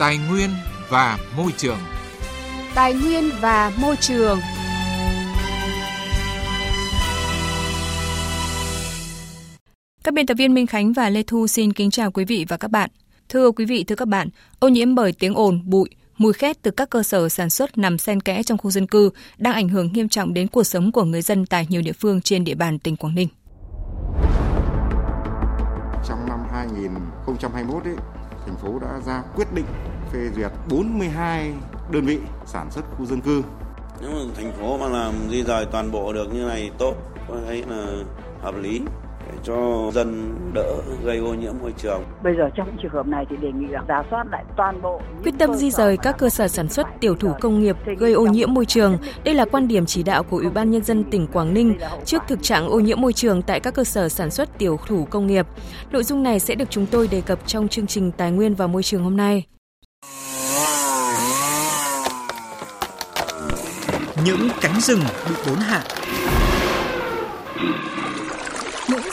Tài nguyên và môi trường. Tài nguyên và môi trường. Các biên tập viên Minh Khánh và Lê Thu xin kính chào quý vị và các bạn. Thưa quý vị, thưa các bạn, ô nhiễm bởi tiếng ồn, bụi, mùi khét từ các cơ sở sản xuất nằm xen kẽ trong khu dân cư đang ảnh hưởng nghiêm trọng đến cuộc sống của người dân tại nhiều địa phương trên địa bàn tỉnh Quảng Ninh. Trong năm 2021, ấy, thành phố đã ra quyết định phê duyệt 42 đơn vị sản xuất khu dân cư. Nếu mà thành phố mà làm di rời toàn bộ được như này tốt, tôi thấy là hợp lý để cho dân đỡ gây ô nhiễm môi trường. Bây giờ trong trường hợp này thì đề nghị là giả soát lại toàn bộ. Quyết tâm di rời các cơ sở sản xuất tiểu thủ công nghiệp gây ô nhiễm môi trường. Đây là quan điểm chỉ đạo của Ủy ban Nhân dân tỉnh Quảng Ninh trước thực trạng ô nhiễm môi trường tại các cơ sở sản xuất tiểu thủ công nghiệp. Nội dung này sẽ được chúng tôi đề cập trong chương trình Tài nguyên và Môi trường hôm nay. Những cánh rừng bị đốn hạ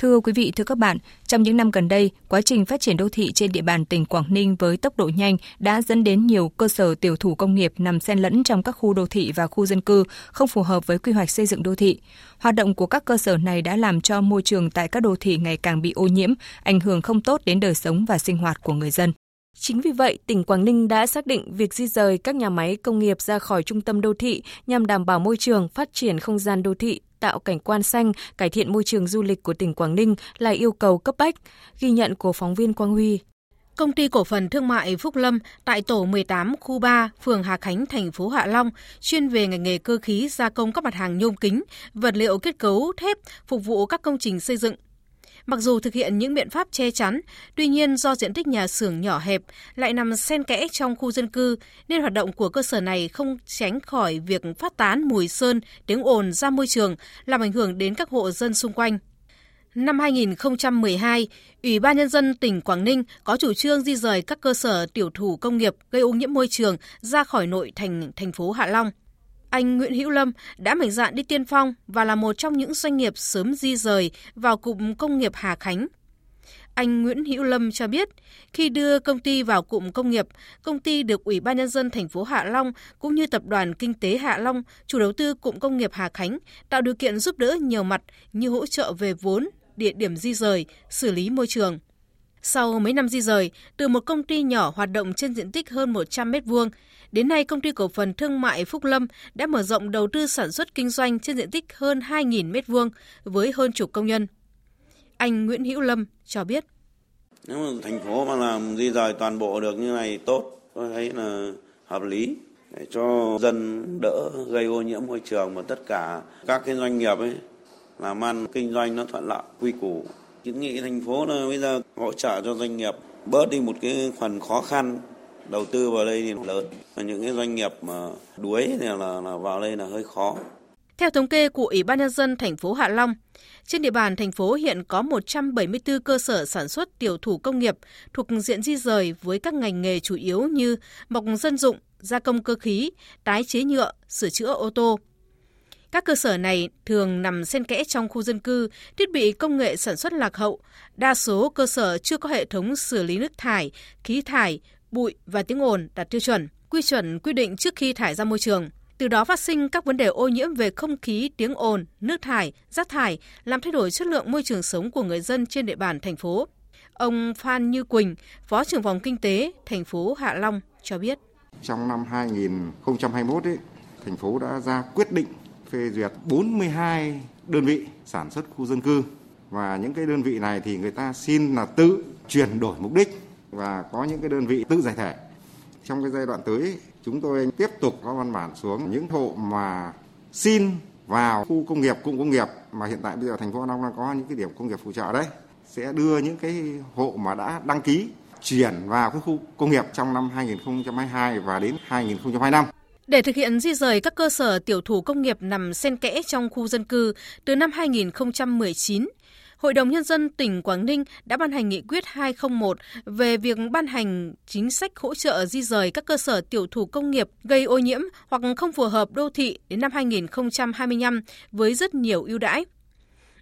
Thưa quý vị, thưa các bạn, trong những năm gần đây, quá trình phát triển đô thị trên địa bàn tỉnh Quảng Ninh với tốc độ nhanh đã dẫn đến nhiều cơ sở tiểu thủ công nghiệp nằm xen lẫn trong các khu đô thị và khu dân cư, không phù hợp với quy hoạch xây dựng đô thị. Hoạt động của các cơ sở này đã làm cho môi trường tại các đô thị ngày càng bị ô nhiễm, ảnh hưởng không tốt đến đời sống và sinh hoạt của người dân. Chính vì vậy, tỉnh Quảng Ninh đã xác định việc di rời các nhà máy công nghiệp ra khỏi trung tâm đô thị nhằm đảm bảo môi trường, phát triển không gian đô thị, tạo cảnh quan xanh, cải thiện môi trường du lịch của tỉnh Quảng Ninh là yêu cầu cấp bách, ghi nhận của phóng viên Quang Huy. Công ty cổ phần thương mại Phúc Lâm tại tổ 18 khu 3, phường Hà Khánh, thành phố Hạ Long, chuyên về ngành nghề cơ khí gia công các mặt hàng nhôm kính, vật liệu kết cấu thép phục vụ các công trình xây dựng Mặc dù thực hiện những biện pháp che chắn, tuy nhiên do diện tích nhà xưởng nhỏ hẹp lại nằm xen kẽ trong khu dân cư nên hoạt động của cơ sở này không tránh khỏi việc phát tán mùi sơn, tiếng ồn ra môi trường làm ảnh hưởng đến các hộ dân xung quanh. Năm 2012, Ủy ban Nhân dân tỉnh Quảng Ninh có chủ trương di rời các cơ sở tiểu thủ công nghiệp gây ô nhiễm môi trường ra khỏi nội thành thành phố Hạ Long anh Nguyễn Hữu Lâm đã mạnh dạn đi tiên phong và là một trong những doanh nghiệp sớm di rời vào cụm công nghiệp Hà Khánh. Anh Nguyễn Hữu Lâm cho biết, khi đưa công ty vào cụm công nghiệp, công ty được Ủy ban nhân dân thành phố Hạ Long cũng như tập đoàn kinh tế Hạ Long, chủ đầu tư cụm công nghiệp Hà Khánh tạo điều kiện giúp đỡ nhiều mặt như hỗ trợ về vốn, địa điểm di rời, xử lý môi trường. Sau mấy năm di rời, từ một công ty nhỏ hoạt động trên diện tích hơn 100 m2, Đến nay, công ty cổ phần thương mại Phúc Lâm đã mở rộng đầu tư sản xuất kinh doanh trên diện tích hơn 2.000 m2 với hơn chục công nhân. Anh Nguyễn Hữu Lâm cho biết. Nếu mà thành phố mà làm di rời toàn bộ được như này tốt, tôi thấy là hợp lý để cho dân đỡ gây ô nhiễm môi trường và tất cả các cái doanh nghiệp ấy làm ăn kinh doanh nó thuận lợi quy củ kiến nghị thành phố là bây giờ hỗ trợ cho doanh nghiệp bớt đi một cái phần khó khăn đầu tư vào đây thì lớn và những cái doanh nghiệp mà đuối thì là, là vào đây là hơi khó. Theo thống kê của Ủy ban nhân dân thành phố Hạ Long, trên địa bàn thành phố hiện có 174 cơ sở sản xuất tiểu thủ công nghiệp thuộc diện di rời với các ngành nghề chủ yếu như mộc dân dụng, gia công cơ khí, tái chế nhựa, sửa chữa ô tô. Các cơ sở này thường nằm xen kẽ trong khu dân cư, thiết bị công nghệ sản xuất lạc hậu. Đa số cơ sở chưa có hệ thống xử lý nước thải, khí thải, bụi và tiếng ồn đạt tiêu chuẩn, quy chuẩn quy định trước khi thải ra môi trường. Từ đó phát sinh các vấn đề ô nhiễm về không khí, tiếng ồn, nước thải, rác thải, làm thay đổi chất lượng môi trường sống của người dân trên địa bàn thành phố. Ông Phan Như Quỳnh, Phó trưởng phòng kinh tế thành phố Hạ Long cho biết. Trong năm 2021, ấy, thành phố đã ra quyết định phê duyệt 42 đơn vị sản xuất khu dân cư và những cái đơn vị này thì người ta xin là tự chuyển đổi mục đích và có những cái đơn vị tự giải thể. Trong cái giai đoạn tới chúng tôi tiếp tục có văn bản xuống những hộ mà xin vào khu công nghiệp, cụm công nghiệp mà hiện tại bây giờ thành phố Hà Long đang có những cái điểm công nghiệp phụ trợ đấy sẽ đưa những cái hộ mà đã đăng ký chuyển vào cái khu công nghiệp trong năm 2022 và đến 2025. Để thực hiện di rời các cơ sở tiểu thủ công nghiệp nằm xen kẽ trong khu dân cư từ năm 2019, Hội đồng Nhân dân tỉnh Quảng Ninh đã ban hành nghị quyết 201 về việc ban hành chính sách hỗ trợ di rời các cơ sở tiểu thủ công nghiệp gây ô nhiễm hoặc không phù hợp đô thị đến năm 2025 với rất nhiều ưu đãi.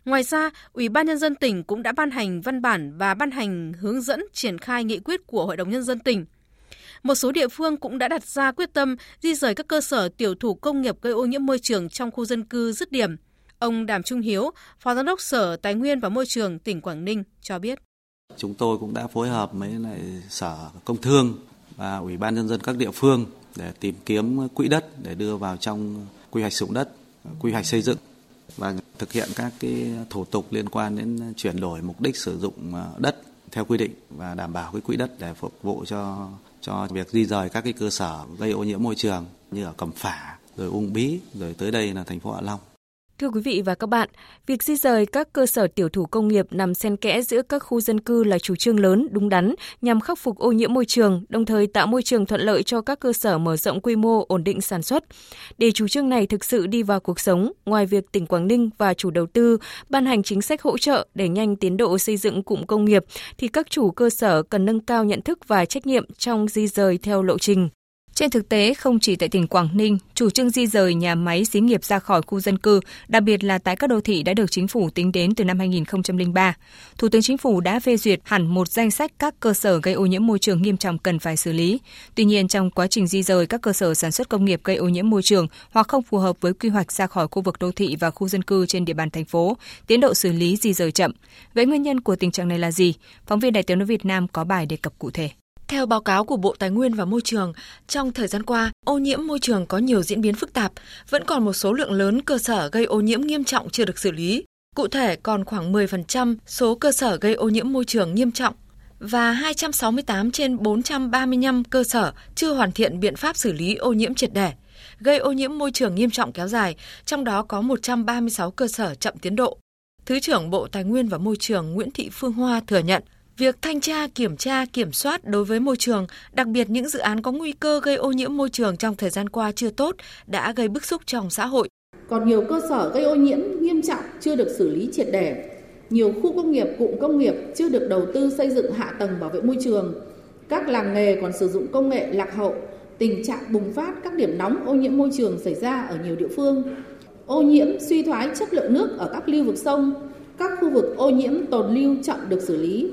Ngoài ra, Ủy ban Nhân dân tỉnh cũng đã ban hành văn bản và ban hành hướng dẫn triển khai nghị quyết của Hội đồng Nhân dân tỉnh. Một số địa phương cũng đã đặt ra quyết tâm di rời các cơ sở tiểu thủ công nghiệp gây ô nhiễm môi trường trong khu dân cư dứt điểm. Ông Đàm Trung Hiếu, Phó Giám đốc Sở Tài nguyên và Môi trường tỉnh Quảng Ninh cho biết. Chúng tôi cũng đã phối hợp với lại Sở Công Thương và Ủy ban Nhân dân các địa phương để tìm kiếm quỹ đất để đưa vào trong quy hoạch sử dụng đất, quy hoạch xây dựng và thực hiện các cái thủ tục liên quan đến chuyển đổi mục đích sử dụng à, đất theo quy định và đảm bảo cái quỹ đất để phục vụ cho cho việc di rời các cái cơ sở gây ô nhiễm môi trường như ở Cẩm Phả, rồi Ung Bí, rồi tới đây là thành phố Hạ Long. Thưa quý vị và các bạn, việc di rời các cơ sở tiểu thủ công nghiệp nằm xen kẽ giữa các khu dân cư là chủ trương lớn, đúng đắn nhằm khắc phục ô nhiễm môi trường, đồng thời tạo môi trường thuận lợi cho các cơ sở mở rộng quy mô, ổn định sản xuất. Để chủ trương này thực sự đi vào cuộc sống, ngoài việc tỉnh Quảng Ninh và chủ đầu tư ban hành chính sách hỗ trợ để nhanh tiến độ xây dựng cụm công nghiệp, thì các chủ cơ sở cần nâng cao nhận thức và trách nhiệm trong di rời theo lộ trình. Trên thực tế, không chỉ tại tỉnh Quảng Ninh, chủ trương di rời nhà máy xí nghiệp ra khỏi khu dân cư, đặc biệt là tại các đô thị đã được chính phủ tính đến từ năm 2003. Thủ tướng Chính phủ đã phê duyệt hẳn một danh sách các cơ sở gây ô nhiễm môi trường nghiêm trọng cần phải xử lý. Tuy nhiên, trong quá trình di rời các cơ sở sản xuất công nghiệp gây ô nhiễm môi trường hoặc không phù hợp với quy hoạch ra khỏi khu vực đô thị và khu dân cư trên địa bàn thành phố, tiến độ xử lý di rời chậm. Vậy nguyên nhân của tình trạng này là gì? Phóng viên Đài tiếng nói Việt Nam có bài đề cập cụ thể. Theo báo cáo của Bộ Tài nguyên và Môi trường, trong thời gian qua, ô nhiễm môi trường có nhiều diễn biến phức tạp, vẫn còn một số lượng lớn cơ sở gây ô nhiễm nghiêm trọng chưa được xử lý. Cụ thể, còn khoảng 10% số cơ sở gây ô nhiễm môi trường nghiêm trọng và 268 trên 435 cơ sở chưa hoàn thiện biện pháp xử lý ô nhiễm triệt để, gây ô nhiễm môi trường nghiêm trọng kéo dài, trong đó có 136 cơ sở chậm tiến độ. Thứ trưởng Bộ Tài nguyên và Môi trường Nguyễn Thị Phương Hoa thừa nhận – Việc thanh tra, kiểm tra, kiểm soát đối với môi trường, đặc biệt những dự án có nguy cơ gây ô nhiễm môi trường trong thời gian qua chưa tốt, đã gây bức xúc trong xã hội. Còn nhiều cơ sở gây ô nhiễm nghiêm trọng chưa được xử lý triệt để. Nhiều khu công nghiệp, cụm công nghiệp chưa được đầu tư xây dựng hạ tầng bảo vệ môi trường. Các làng nghề còn sử dụng công nghệ lạc hậu, tình trạng bùng phát các điểm nóng ô nhiễm môi trường xảy ra ở nhiều địa phương. Ô nhiễm suy thoái chất lượng nước ở các lưu vực sông, các khu vực ô nhiễm tồn lưu chậm được xử lý.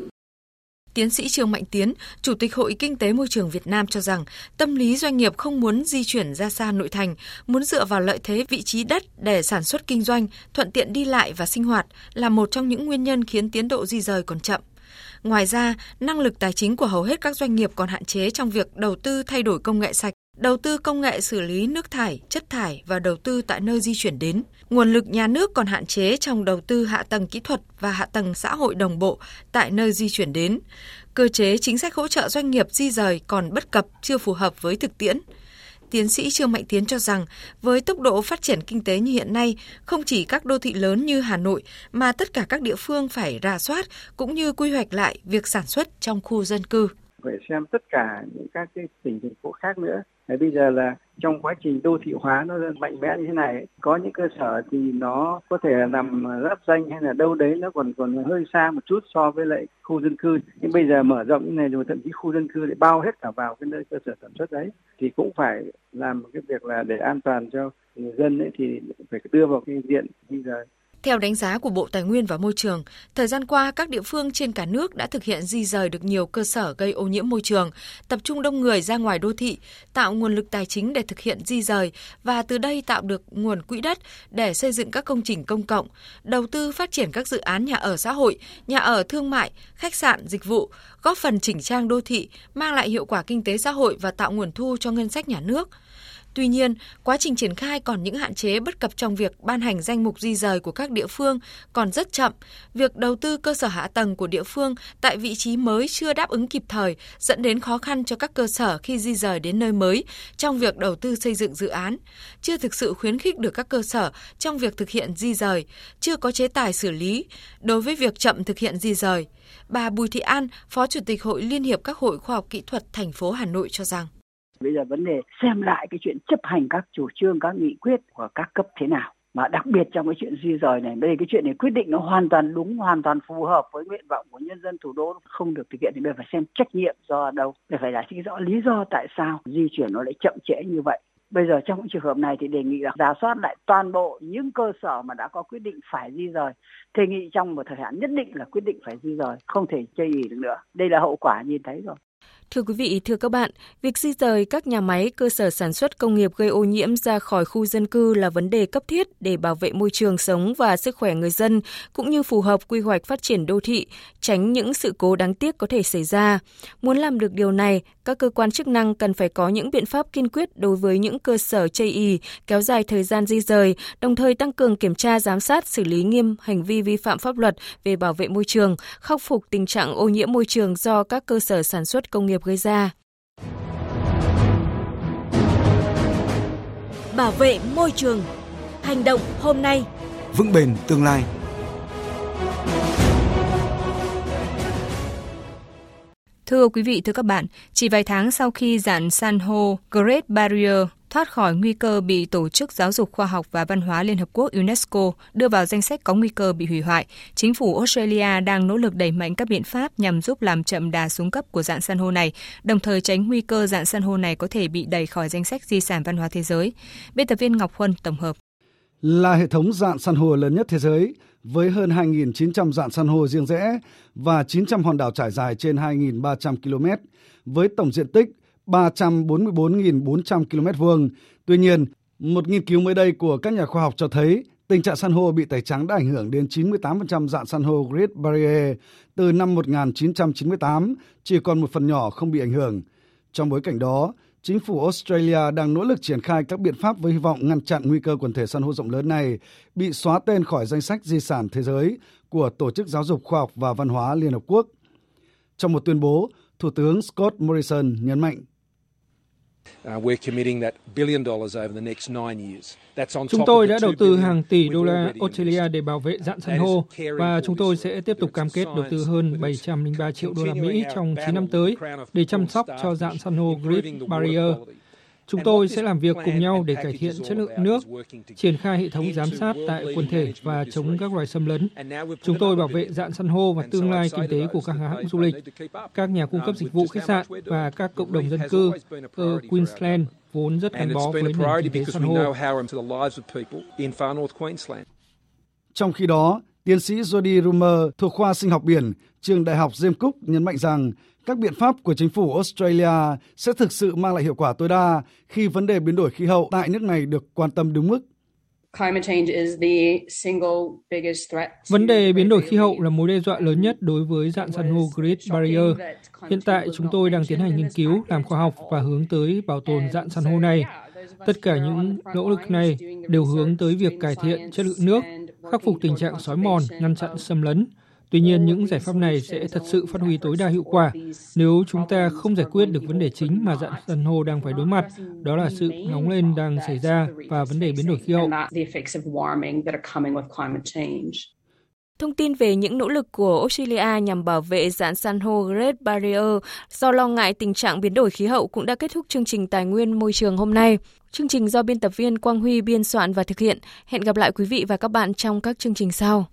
Tiến sĩ Trương Mạnh Tiến, Chủ tịch Hội Kinh tế Môi trường Việt Nam cho rằng tâm lý doanh nghiệp không muốn di chuyển ra xa nội thành, muốn dựa vào lợi thế vị trí đất để sản xuất kinh doanh, thuận tiện đi lại và sinh hoạt là một trong những nguyên nhân khiến tiến độ di rời còn chậm. Ngoài ra, năng lực tài chính của hầu hết các doanh nghiệp còn hạn chế trong việc đầu tư thay đổi công nghệ sạch, đầu tư công nghệ xử lý nước thải, chất thải và đầu tư tại nơi di chuyển đến. Nguồn lực nhà nước còn hạn chế trong đầu tư hạ tầng kỹ thuật và hạ tầng xã hội đồng bộ tại nơi di chuyển đến. Cơ chế chính sách hỗ trợ doanh nghiệp di rời còn bất cập, chưa phù hợp với thực tiễn. Tiến sĩ Trương Mạnh Tiến cho rằng, với tốc độ phát triển kinh tế như hiện nay, không chỉ các đô thị lớn như Hà Nội mà tất cả các địa phương phải rà soát cũng như quy hoạch lại việc sản xuất trong khu dân cư. Phải xem tất cả những các cái tỉnh thành phố khác nữa. Đấy, bây giờ là trong quá trình đô thị hóa nó mạnh mẽ như thế này có những cơ sở thì nó có thể là nằm giáp danh hay là đâu đấy nó còn còn hơi xa một chút so với lại khu dân cư nhưng bây giờ mở rộng như này rồi thậm chí khu dân cư lại bao hết cả vào cái nơi cơ sở sản xuất đấy thì cũng phải làm một cái việc là để an toàn cho người dân ấy thì phải đưa vào cái diện bây giờ theo đánh giá của Bộ Tài nguyên và Môi trường, thời gian qua các địa phương trên cả nước đã thực hiện di rời được nhiều cơ sở gây ô nhiễm môi trường, tập trung đông người ra ngoài đô thị, tạo nguồn lực tài chính để thực hiện di rời và từ đây tạo được nguồn quỹ đất để xây dựng các công trình công cộng, đầu tư phát triển các dự án nhà ở xã hội, nhà ở thương mại, khách sạn, dịch vụ, góp phần chỉnh trang đô thị, mang lại hiệu quả kinh tế xã hội và tạo nguồn thu cho ngân sách nhà nước – Tuy nhiên, quá trình triển khai còn những hạn chế bất cập trong việc ban hành danh mục di rời của các địa phương còn rất chậm. Việc đầu tư cơ sở hạ tầng của địa phương tại vị trí mới chưa đáp ứng kịp thời, dẫn đến khó khăn cho các cơ sở khi di rời đến nơi mới trong việc đầu tư xây dựng dự án, chưa thực sự khuyến khích được các cơ sở trong việc thực hiện di rời, chưa có chế tài xử lý đối với việc chậm thực hiện di rời. Bà Bùi Thị An, Phó Chủ tịch Hội Liên hiệp các hội khoa học kỹ thuật thành phố Hà Nội cho rằng Bây giờ vấn đề xem lại cái chuyện chấp hành các chủ trương, các nghị quyết của các cấp thế nào mà đặc biệt trong cái chuyện di rời này đây cái chuyện này quyết định nó hoàn toàn đúng hoàn toàn phù hợp với nguyện vọng của nhân dân thủ đô không được thực hiện thì bây giờ phải xem trách nhiệm do đâu để phải giải thích rõ lý do tại sao di chuyển nó lại chậm trễ như vậy Bây giờ trong trường hợp này thì đề nghị là giả soát lại toàn bộ những cơ sở mà đã có quyết định phải di rời. Đề nghị trong một thời hạn nhất định là quyết định phải di rời, không thể chây ý được nữa. Đây là hậu quả nhìn thấy rồi. Thưa quý vị, thưa các bạn, việc di rời các nhà máy, cơ sở sản xuất công nghiệp gây ô nhiễm ra khỏi khu dân cư là vấn đề cấp thiết để bảo vệ môi trường sống và sức khỏe người dân, cũng như phù hợp quy hoạch phát triển đô thị, tránh những sự cố đáng tiếc có thể xảy ra. Muốn làm được điều này, các cơ quan chức năng cần phải có những biện pháp kiên quyết đối với những cơ sở chây ý, kéo dài thời gian di rời, đồng thời tăng cường kiểm tra giám sát, xử lý nghiêm hành vi vi phạm pháp luật về bảo vệ môi trường, khắc phục tình trạng ô nhiễm môi trường do các cơ sở sản xuất công nghiệp gây ra. Bảo vệ môi trường. Hành động hôm nay. Vững bền tương lai. Thưa quý vị, thưa các bạn, chỉ vài tháng sau khi dạn san hô Great Barrier thoát khỏi nguy cơ bị Tổ chức Giáo dục Khoa học và Văn hóa Liên Hợp Quốc UNESCO đưa vào danh sách có nguy cơ bị hủy hoại, chính phủ Australia đang nỗ lực đẩy mạnh các biện pháp nhằm giúp làm chậm đà xuống cấp của dạng san hô này, đồng thời tránh nguy cơ dạng san hô này có thể bị đẩy khỏi danh sách di sản văn hóa thế giới. Biên tập viên Ngọc Huân tổng hợp. Là hệ thống dạng san hô lớn nhất thế giới, với hơn 2.900 dạng san hô riêng rẽ và 900 hòn đảo trải dài trên 2.300 km, với tổng diện tích 344.400 km vuông. Tuy nhiên, một nghiên cứu mới đây của các nhà khoa học cho thấy tình trạng san hô bị tẩy trắng đã ảnh hưởng đến 98% dạng san hô Great Barrier từ năm 1998, chỉ còn một phần nhỏ không bị ảnh hưởng. Trong bối cảnh đó, chính phủ Australia đang nỗ lực triển khai các biện pháp với hy vọng ngăn chặn nguy cơ quần thể san hô rộng lớn này bị xóa tên khỏi danh sách di sản thế giới của Tổ chức Giáo dục Khoa học và Văn hóa Liên Hợp Quốc. Trong một tuyên bố, Thủ tướng Scott Morrison nhấn mạnh Chúng tôi đã đầu tư hàng tỷ đô la Australia để bảo vệ dạng san hô và chúng tôi sẽ tiếp tục cam kết đầu tư hơn 703 triệu đô la Mỹ trong 9 năm tới để chăm sóc cho dạng san hô Great Barrier. Chúng tôi sẽ làm việc cùng nhau để cải thiện chất lượng nước, triển khai hệ thống giám sát tại quần thể và chống các loài xâm lấn. Chúng tôi bảo vệ dạng san hô và tương lai kinh tế của các hãng du lịch, các nhà cung cấp dịch vụ khách sạn và các cộng đồng dân cư ở Queensland vốn rất gắn bó với nền kinh tế san hô. Trong khi đó, tiến sĩ Jody Rumer thuộc khoa sinh học biển, trường Đại học James Cook nhấn mạnh rằng các biện pháp của chính phủ Australia sẽ thực sự mang lại hiệu quả tối đa khi vấn đề biến đổi khí hậu tại nước này được quan tâm đúng mức. Vấn đề biến đổi khí hậu là mối đe dọa lớn nhất đối với dạng san hô Great Barrier. Hiện tại chúng tôi đang tiến hành nghiên cứu, làm khoa học và hướng tới bảo tồn dạng san hô này. Tất cả những nỗ lực này đều hướng tới việc cải thiện chất lượng nước, khắc phục tình trạng xói mòn, ngăn chặn xâm lấn, Tuy nhiên, những giải pháp này sẽ thật sự phát huy tối đa hiệu quả nếu chúng ta không giải quyết được vấn đề chính mà dạng san hô đang phải đối mặt, đó là sự nóng lên đang xảy ra và vấn đề biến đổi khí hậu. Thông tin về những nỗ lực của Australia nhằm bảo vệ dạng san hô Great Barrier do lo ngại tình trạng biến đổi khí hậu cũng đã kết thúc chương trình Tài nguyên môi trường hôm nay. Chương trình do biên tập viên Quang Huy biên soạn và thực hiện. Hẹn gặp lại quý vị và các bạn trong các chương trình sau.